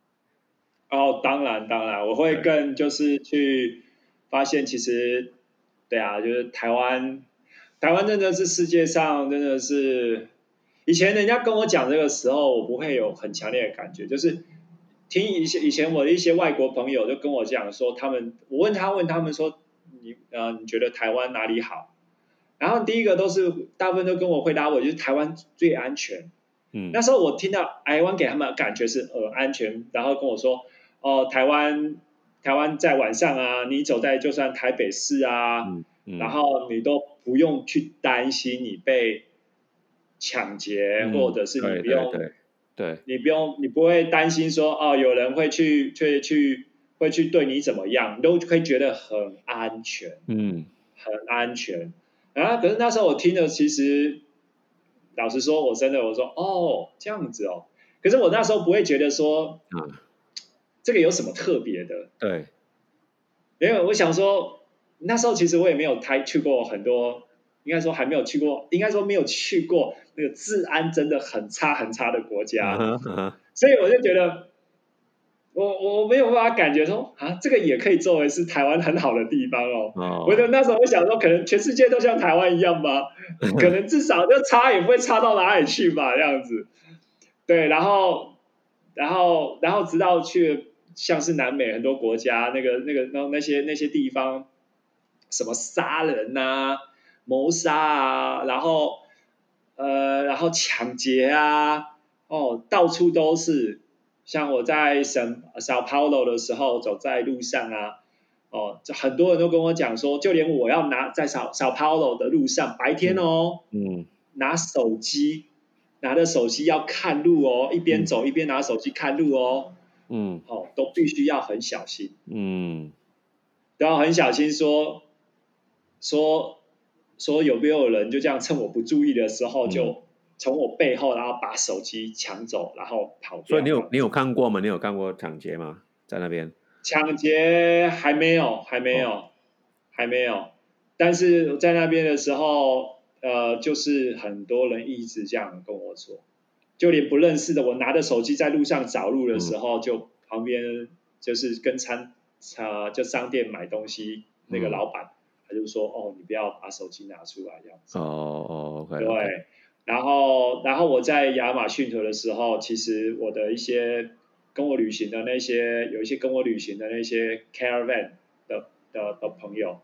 哦，当然当然，我会更就是去。发现其实，对啊，就是台湾，台湾真的是世界上真的是，以前人家跟我讲这个时候，我不会有很强烈的感觉，就是听以前以前我的一些外国朋友就跟我讲说，他们我问他问他们说，你呃你觉得台湾哪里好？然后第一个都是大部分都跟我回答我，就是台湾最安全。嗯，那时候我听到台湾给他们的感觉是呃安全，然后跟我说哦台湾。台湾在晚上啊，你走在就算台北市啊，然后你都不用去担心你被抢劫，或者是你不用，对，你不用，你不会担心说哦，有人会去去去会去对你怎么样，你都会觉得很安全，嗯，很安全。啊可是那时候我听的，其实老实说，我真的我说哦这样子哦，可是我那时候不会觉得说，嗯。这个有什么特别的？对，因为我想说，那时候其实我也没有太去过很多，应该说还没有去过，应该说没有去过那个治安真的很差很差的国家，所以我就觉得，我我没有办法感觉说啊，这个也可以作为是台湾很好的地方哦。我觉得那时候我想说，可能全世界都像台湾一样吧，可能至少就差也不会差到哪里去吧，这样子。对，然后，然后，然后直到去。像是南美很多国家，那个、那个、那那些那些地方，什么杀人呐、谋杀啊，然后呃，然后抢劫啊，哦，到处都是。像我在省 Sao Paulo 的时候，走在路上啊，哦，就很多人都跟我讲说，就连我要拿在 Sao Sao Paulo 的路上，白天哦，嗯，拿手机，拿着手机要看路哦，一边走一边拿手机看路哦，嗯，哦，都必须要很小心，嗯，都要很小心，说说说有没有人就这样趁我不注意的时候就。从我背后，然后把手机抢走，然后跑掉。所以你有你有看过吗？你有看过抢劫吗？在那边？抢劫还没有，还没有，还没有。但是在那边的时候，呃，就是很多人一直这样跟我说，就连不认识的，我拿着手机在路上找路的时候，就旁边就是跟餐啊，就商店买东西那个老板，他就说：“哦，你不要把手机拿出来，这样子。”哦哦，OK，对。然后，然后我在亚马逊的时候，其实我的一些跟我旅行的那些，有一些跟我旅行的那些 caravan 的的的朋友，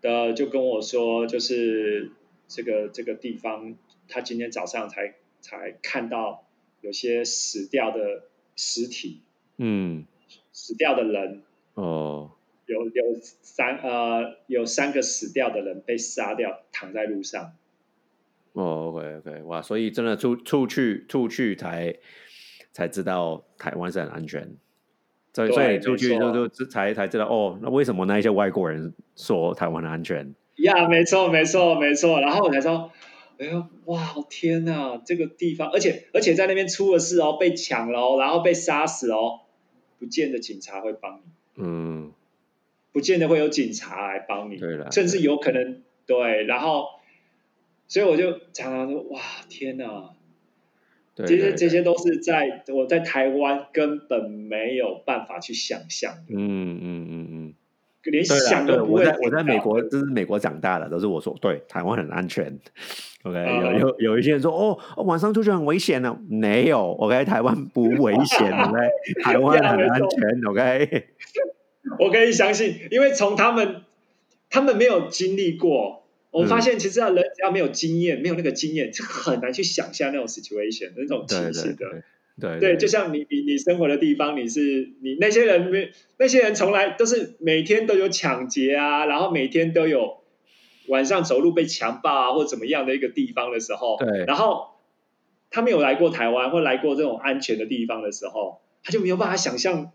的就跟我说，就是这个这个地方，他今天早上才才看到有些死掉的尸体，嗯，死掉的人，哦，有有三呃有三个死掉的人被杀掉，躺在路上。哦，OK OK，哇，所以真的出出去出去才才知道台湾是很安全，所以所以出去就就才才知道哦，那为什么那一些外国人说台湾安全？呀，没错没错没错，然后我才说，哎呦，哇，天哪，这个地方，而且而且在那边出了事哦，被抢了哦，然后被杀死哦，不见得警察会帮你，嗯，不见得会有警察来帮你，甚至有可能对，然后。所以我就常常说，哇，天哪！这些这些都是在我在台湾根本没有办法去想象。嗯嗯嗯嗯，连想都不会。我在我在美国，这是美国长大的，都是我说对，台湾很安全。OK，有有有一些人说，哦，晚上出去很危险呢。没有，OK，台湾不危险，OK，台湾很安全，OK。我可以相信，因为从他们他们没有经历过。我发现，其实人只要没有经验，没有那个经验，就很难去想象那种 situation 那种情形的。对对，就像你你你生活的地方，你是你那些人没那些人从来都是每天都有抢劫啊，然后每天都有晚上走路被强暴啊，或怎么样的一个地方的时候，对，然后他没有来过台湾或来过这种安全的地方的时候，他就没有办法想象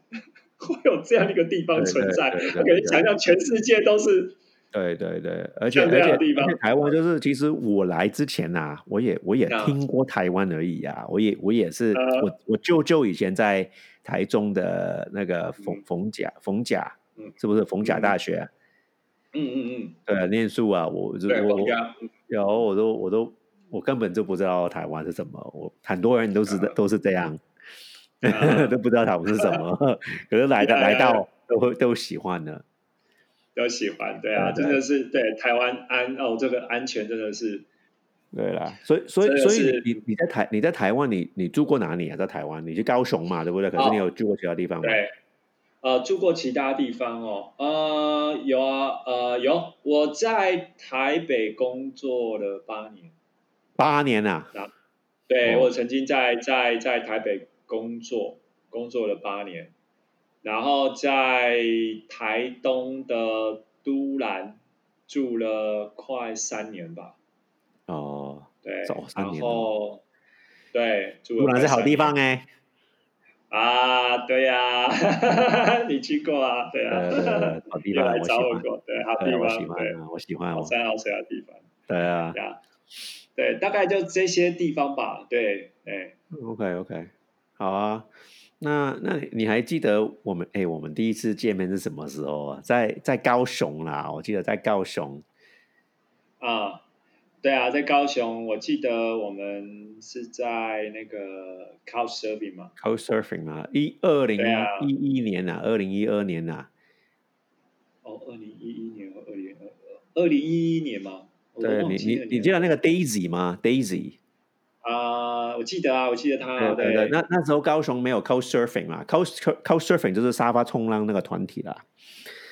会有这样一个地方存在，他可能想象全世界都是。对对对，而且而且台湾就是，其实我来之前呐，我也我也听过台湾而已啊，我也我也是，我我舅舅以前在台中的那个逢逢甲逢甲，是不是？逢甲大学？嗯嗯嗯，对，念书啊，我就我有我都我都我根本就不知道台湾是什么，我很多人都是都是这样，都不知道他们是什么，可是来的来到都会都喜欢的。都喜欢，对啊，真的是对台湾安哦，这个安全真的是，对啦，所以所以所以你你在台你在台湾你你住过哪里啊？在台湾你去高雄嘛，对不对？可是你有住过其他地方吗？对，呃，住过其他地方哦，呃，有啊，呃，有，我在台北工作了八年，八年啊？对，我曾经在在在台北工作工作了八年。然后在台东的都兰住了快三年吧。哦，对，然后对，都兰是好地方哎。啊，对呀，你去过啊？对啊，好地方，我喜欢。对，好地方，我喜欢，我喜欢，好山好水的地方。对啊，对，大概就这些地方吧。对，对。OK，OK，好啊。那那你还记得我们哎，我们第一次见面是什么时候啊？在在高雄啦，我记得在高雄。啊，对啊，在高雄，我记得我们是在那个 Couch Surfing 嘛，Couch Surfing 嘛，一二零一一年呐，二零一二年呐。哦，二零一一年和二零二二，二零一一年吗？对你你你记得那个 Daisy 吗？Daisy。啊，我记得啊，我记得他。对对，那那时候高雄没有 Coast Surfing 嘛，Coast Coast Surfing 就是沙发冲浪那个团体啦。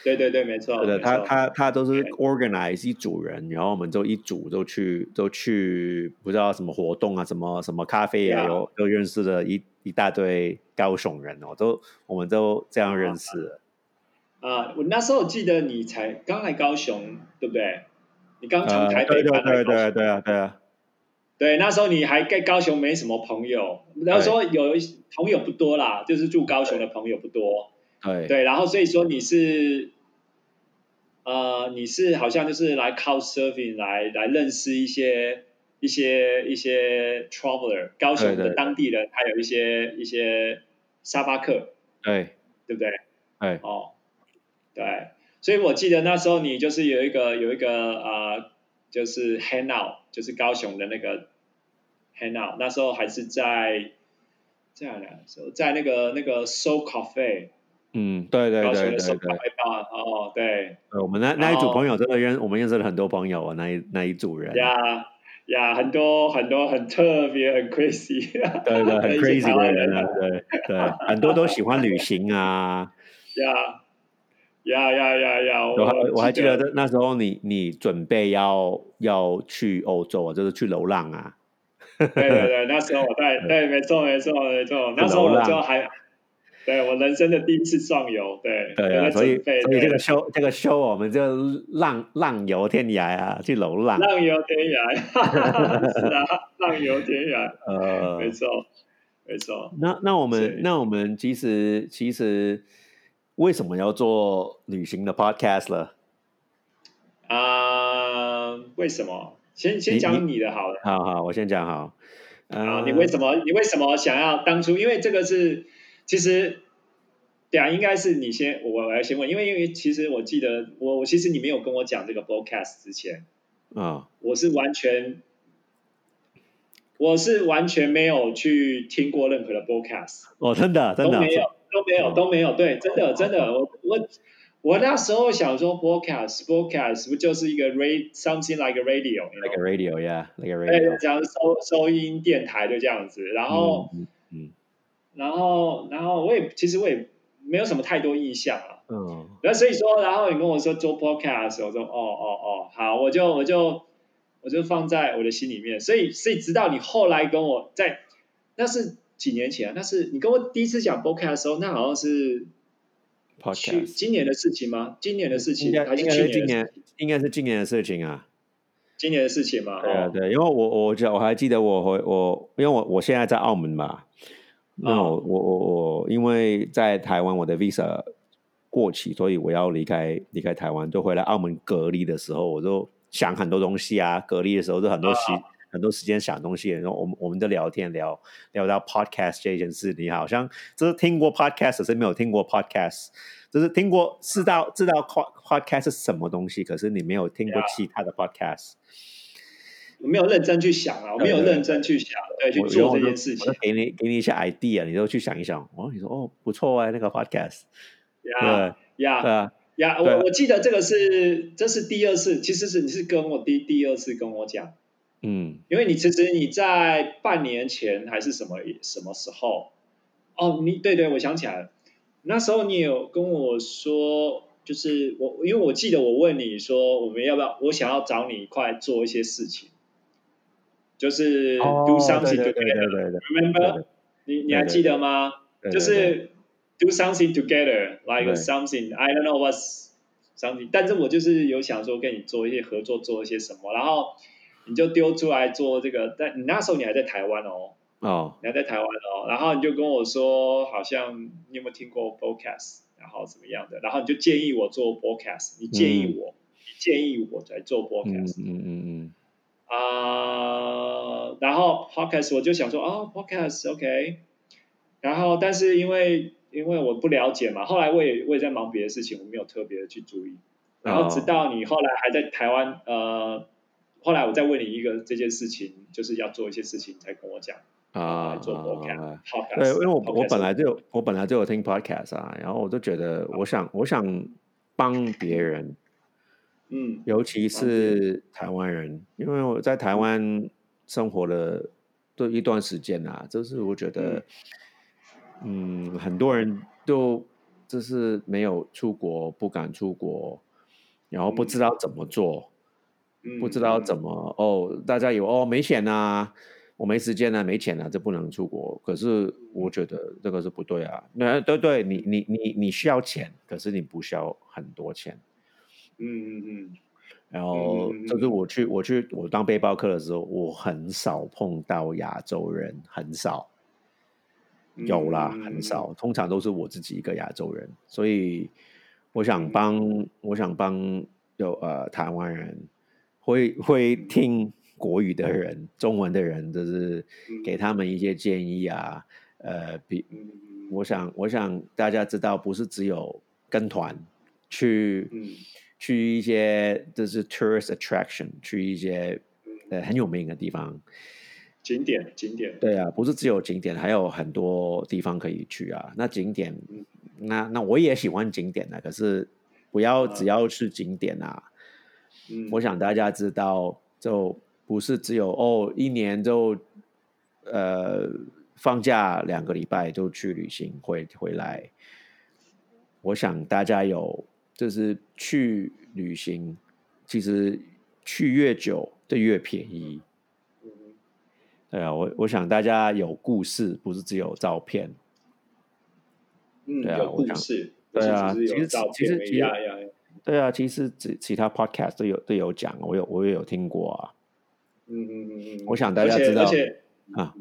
对对对，没错。对，他他他都是 organize 一组人，然后我们就一组都去都去不知道什么活动啊，什么什么咖啡啊，有都认识了一一大堆高雄人哦，都我们都这样认识。啊，我那时候记得你才刚来高雄，对不对？你刚从台北对对对啊对啊。对，那时候你还在高雄没什么朋友，然后说有朋友不多啦，就是住高雄的朋友不多。对。对，然后所以说你是，呃，你是好像就是来靠 surfing 来来认识一些一些一些 traveler，高雄的当地人，还有一些一些沙发客。对。对不对？对。哦。对，所以我记得那时候你就是有一个有一个呃，就是 hang out，就是高雄的那个 hang out，那时候还是在在哪时候，在那个那个 Soul Cafe，嗯，对对对对对，哦，对，我们那那一组朋友真的认，我们认识了很多朋友啊，那一那一组人，呀呀，很多很多很特别很 crazy，对对，很 crazy 的人啊，对对，很多都喜欢旅行啊，呀。呀呀呀呀！我还我还记得那时候你你准备要要去欧洲啊，就是去流浪啊。对对对，那时候我在 对，没错没错没错，那时候我就还对我人生的第一次壮游，对对啊，所以所以这个修这个修我们就浪浪游天涯啊，去流浪。浪游天涯，是啊，浪游天涯，呃，没错没错。那那我们那我们其实其实。为什么要做旅行的 podcast 了？啊，为什么？先先讲你的好了。好好，我先讲好。啊，你为什么？你为什么想要当初？因为这个是，其实，对啊，应该是你先，我我要先问，因为因为其实我记得，我我其实你没有跟我讲这个 podcast 之前，啊，我是完全，我是完全没有去听过任何的 podcast。哦，真的，真的没有。都没有，都没有，对，真的，真的，我我我那时候想说，broadcast，broadcast 不就是一个 radio，something like a radio，like a radio，yeah，like a radio，对，讲收收音电台就这样子，然后，嗯，然后，然后我也其实我也没有什么太多印象啊，嗯，那所以说，然后你跟我说做 broadcast，我说，哦哦哦，好，我就我就我就放在我的心里面，所以所以直到你后来跟我在，那是。几年前，那是你跟我第一次讲 podcast 的时候，那好像是去今年的事情吗？今年的事情还是去年？应该是今年的事情啊。今年的事情嘛，对啊对，因为我我我还记得我回我，因为我我现在在澳门嘛，那我我我我因为在台湾我的 visa 过期，所以我要离开离开台湾，就回来澳门隔离的时候，我就想很多东西啊，隔离的时候就很多西。很多时间想东西，然后我们我们的聊天聊聊到 podcast 这件事，你好像就是听过 podcast，是没有听过 podcast，就是听过知道知道 podcast 是什么东西，可是你没有听过其他的 podcast，我没有认真去想啊，我没有认真去想，对，去做这件事情。给你给你一些 idea，你都去想一想。哦，你说哦不错哎，那个 podcast，呀呀呀，我我记得这个是这是第二次，其实是你是跟我第第二次跟我讲。嗯，因为你其实你在半年前还是什么什么时候？哦，你对对，我想起来了，那时候你有跟我说，就是我因为我记得我问你说，我们要不要？我想要找你一块做一些事情，就是 do something together，remember？你你还记得吗？就是 do something together，like something I don't know what's something，但是我就是有想说跟你做一些合作，做一些什么，然后。你就丢出来做这个，但你那时候你还在台湾哦，哦，你还在台湾哦，然后你就跟我说，好像你有没有听过 podcast，然后怎么样的，然后你就建议我做 podcast，你建议我，你建议我在做 podcast，嗯嗯嗯，啊，然后 podcast 我就想说，哦，podcast OK，然后但是因为因为我不了解嘛，后来我也我也在忙别的事情，我没有特别的去注意，然后直到你后来还在台湾，呃。后来我再问你一个这件事情，就是要做一些事情才跟我讲啊，做 podcast。对，因为我我本来就我本来就有听 podcast 啊，然后我就觉得我想我想帮别人，嗯，尤其是台湾人，因为我在台湾生活了都一段时间啊，就是我觉得，嗯，很多人都。就是没有出国，不敢出国，然后不知道怎么做，不知道怎么哦，大家有哦没钱呐，我没时间啊，没钱啊，这不能出国。可是我觉得这个是不对啊，那对对，你你你你需要钱，可是你不需要很多钱。嗯嗯嗯。然后就是我去我去我当背包客的时候，我很少碰到亚洲人，很少。有啦，很少，通常都是我自己一个亚洲人，所以我想帮我想帮有呃台湾人会会听国语的人、中文的人，就是给他们一些建议啊。呃，比我想我想大家知道，不是只有跟团去去一些就是 tourist attraction，去一些呃很有名的地方。景点，景点，对啊，不是只有景点，还有很多地方可以去啊。那景点，那那我也喜欢景点的，可是不要只要是景点啊。嗯，我想大家知道，就不是只有哦，一年就呃放假两个礼拜就去旅行回回来。我想大家有就是去旅行，其实去越久就越便宜。对啊，我我想大家有故事，不是只有照片。嗯，有故事。对啊，其实其实其实，对啊，其实其其他 podcast 都有都有讲，我有我也有听过啊。嗯嗯嗯嗯。我想大家知道，而且啊，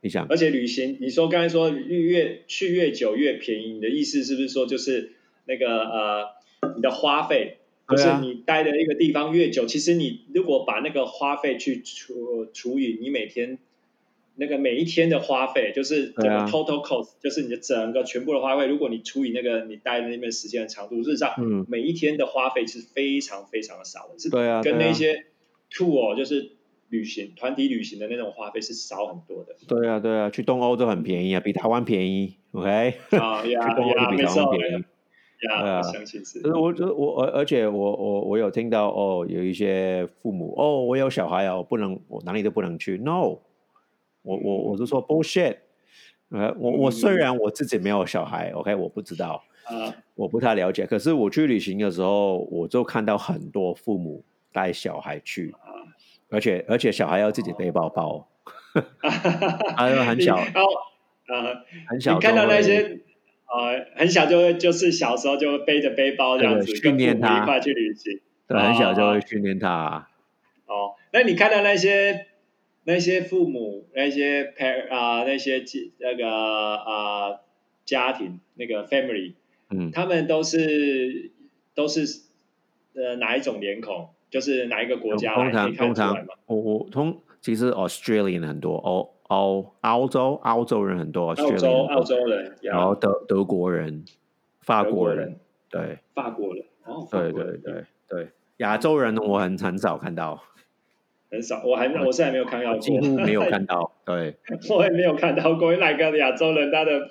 你想，而且旅行，你说刚才说越去越久越便宜，你的意思是不是说就是那个呃，你的花费？就是你待的一个地方越久，其实你如果把那个花费去除除以你每天。那个每一天的花费就是整个 total cost，就是你的整个全部的花费。如果你除以那个你待的那边时间的长度，事实上，每一天的花费是非常非常的少的，是跟那些 tour 就是旅行团体旅行的那种花费是少很多的。对啊，对啊，去东欧都很便宜啊，比台湾便宜。OK，啊 呀呀，没错，呀，相信是。就是我，就是我，而而且我我我有听到哦，有一些父母哦，我有小孩哦，不能，我哪里都不能去。No。我我我是说 bullshit，呃，我我虽然我自己没有小孩，OK，我不知道，啊，我不太了解。可是我去旅行的时候，我就看到很多父母带小孩去，而且而且小孩要自己背包包，还有很小，呃，很小，你看到那些呃很小就会就是小时候就会背着背包这样子训练他一块去旅行，对，很小就会训练他。哦，那你看到那些？那些父母，那些 par 啊，那些那个啊家庭，那个 family，嗯，他们都是都是呃哪一种脸孔？就是哪一个国家通常通常，我我通其实 Australian 很多，澳澳澳洲澳洲人很多，澳洲澳洲人，然后德德国人，法国人，对，法国人，哦，对对对对，亚洲人我很很少看到。很少，我还我是还没有看到过，几乎没有看到。对，我也没有看到过哪个亚洲人，他的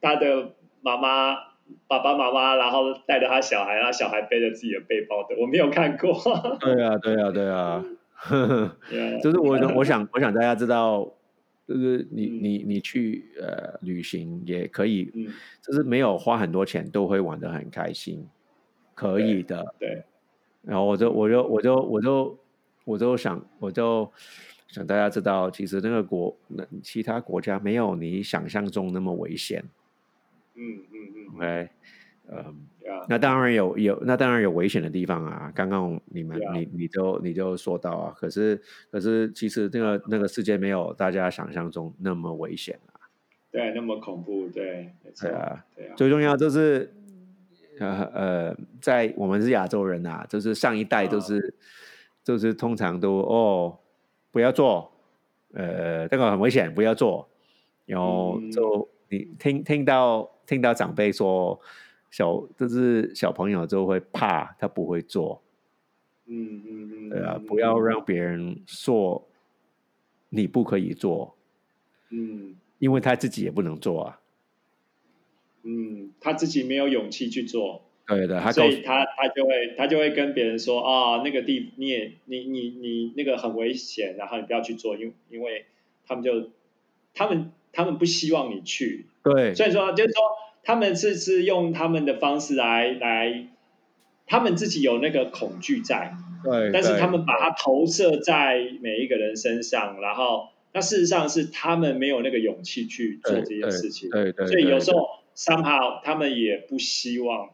他的妈妈、爸爸妈妈，然后带着他小孩，然后小孩背着自己的背包的，我没有看过。对啊，对啊，对啊，就是我我想 我想大家知道，就是你你你去呃旅行也可以，就是没有花很多钱都会玩的很开心，可以的。对，然后我就我就我就我就。我就想，我就想大家知道，其实那个国，那其他国家没有你想象中那么危险。嗯嗯嗯。OK，嗯，那当然有有，那当然有危险的地方啊。刚刚你们你你就你就说到啊，可是可是其实那个那个世界没有大家想象中那么危险啊。对，那么恐怖，对，对啊，对啊。最重要就是，呃呃，在我们是亚洲人啊，就是上一代都是。就是通常都哦，不要做，呃，这个很危险，不要做。然后就你听听到听到长辈说，小就是小朋友就会怕，他不会做。嗯嗯嗯，对啊，不要让别人说你不可以做。嗯，因为他自己也不能做啊。嗯，他自己没有勇气去做。对的，所以他他就会他就会跟别人说啊，那个地你也你你你那个很危险，然后你不要去做，因因为他们就他们他们不希望你去。对，所以说就是说他们是是用他们的方式来来，他们自己有那个恐惧在，对，但是他们把它投射在每一个人身上，然后那事实上是他们没有那个勇气去做这件事情，对对，所以有时候 somehow 他们也不希望，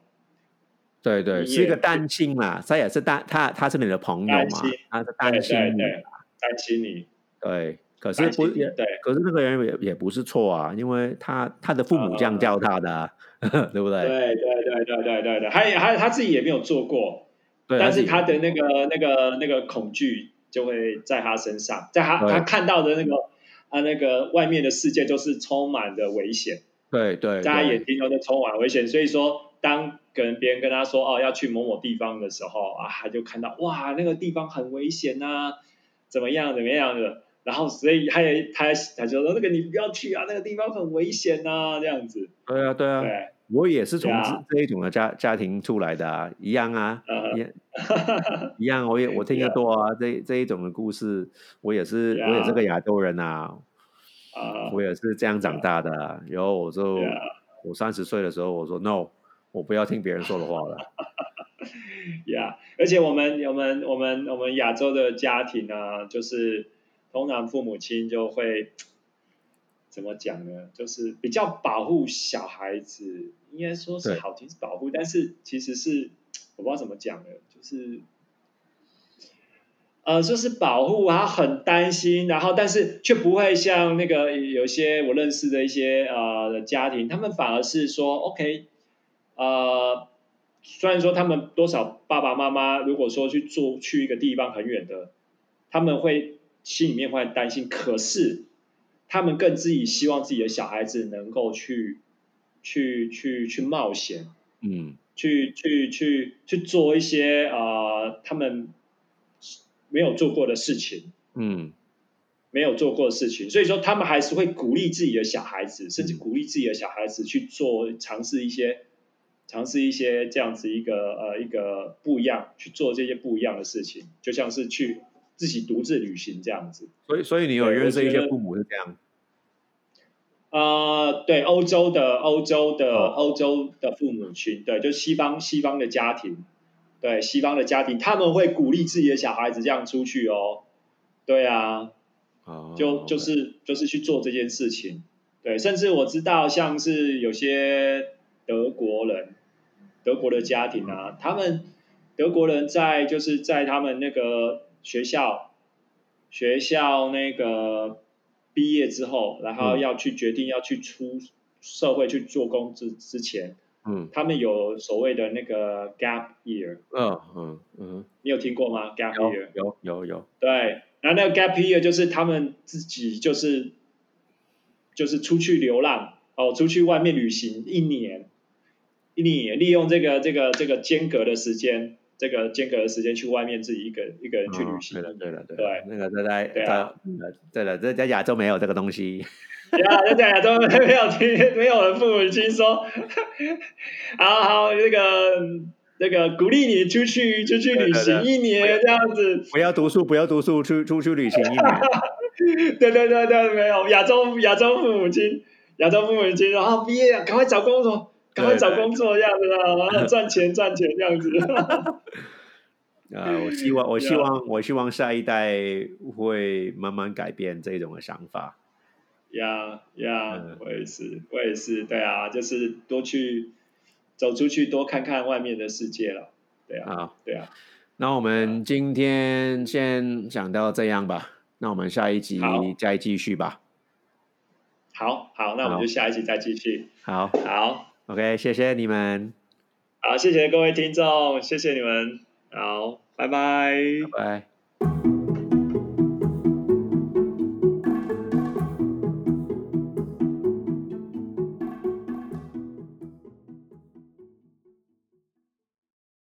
对对，是一个担心嘛，他也是担他他是你的朋友嘛，他是担心你，担心你，对。可是不对，可是那个人也也不是错啊，因为他他的父母这样教他的，对不对？对对对对对对对，还还他自己也没有做过，但是他的那个那个那个恐惧就会在他身上，在他他看到的那个啊那个外面的世界就是充满的危险，对对，在他眼睛中都充满危险，所以说当跟别人跟他说哦要去某某地方的时候啊，他就看到哇那个地方很危险呐，怎么样怎么样的。然后，所以他也他他就说：“那个你不要去啊，那个地方很危险呐，这样子。”对啊，对啊，我也是从这一种的家家庭出来的啊，一样啊，一样，我也 我听得多啊，这这一种的故事，我也是我也是个亚洲人呐，啊，我也是这样长大的。然后我就我三十岁的时候，我说 “no”，我不要听别人说的话了。呀，而且我们我们我们我们亚洲的家庭啊，就是。通常父母亲就会怎么讲呢？就是比较保护小孩子，应该说是好听是保护，但是其实是我不知道怎么讲的，就是呃，说是保护，然后很担心，然后但是却不会像那个有些我认识的一些呃家庭，他们反而是说 OK，呃，虽然说他们多少爸爸妈妈如果说去做去一个地方很远的，他们会。心里面会担心，可是他们更自己希望自己的小孩子能够去去去去冒险，嗯，去去去去做一些啊他们没有做过的事情，嗯，没有做过的事情，所以说他们还是会鼓励自己的小孩子，甚至鼓励自己的小孩子去做尝试一些尝试一些这样子一个呃一个不一样去做这些不一样的事情，就像是去。自己独自旅行这样子，所以所以你有认识一些父母是这样？啊，对，欧洲的欧洲的欧洲的父母群，对，就西方西方的家庭，对，西方的家庭，他们会鼓励自己的小孩子这样出去哦，对啊，就就是就是去做这件事情，对，甚至我知道像是有些德国人，德国的家庭啊，他们德国人在就是在他们那个。学校，学校那个毕业之后，然后要去决定要去出社会去做工之之前，嗯，他们有所谓的那个 gap year，嗯嗯嗯，你有听过吗？gap year 有有有，对，然后那个 gap year 就是他们自己就是就是出去流浪哦，出去外面旅行一年，一年利用这个这个这个间隔的时间。这个间隔的时间去外面自己一个一个人去旅行，对了对了对，那个在在对啊，对了，在在亚洲没有这个东西，啊，在亚洲没有听没有人父母亲说，好好那个那个鼓励你出去出去旅行一年这样子，不要读书不要读书出出去旅行一年，对对对对，没有亚洲亚洲父母亲亚洲父母亲，然后毕业赶快找工作。赶快找工作样子啦，然 后赚钱赚钱这样子。啊，我希望 我希望我希望下一代会慢慢改变这种的想法。呀呀，我也是，我也是，对啊，就是多去走出去，多看看外面的世界了。对啊，对啊。那我们今天先讲到这样吧，那我们下一集再继续吧。好好，那我们就下一集再继续。好，好。OK，谢谢你们。好，谢谢各位听众，谢谢你们。好，拜拜。拜拜。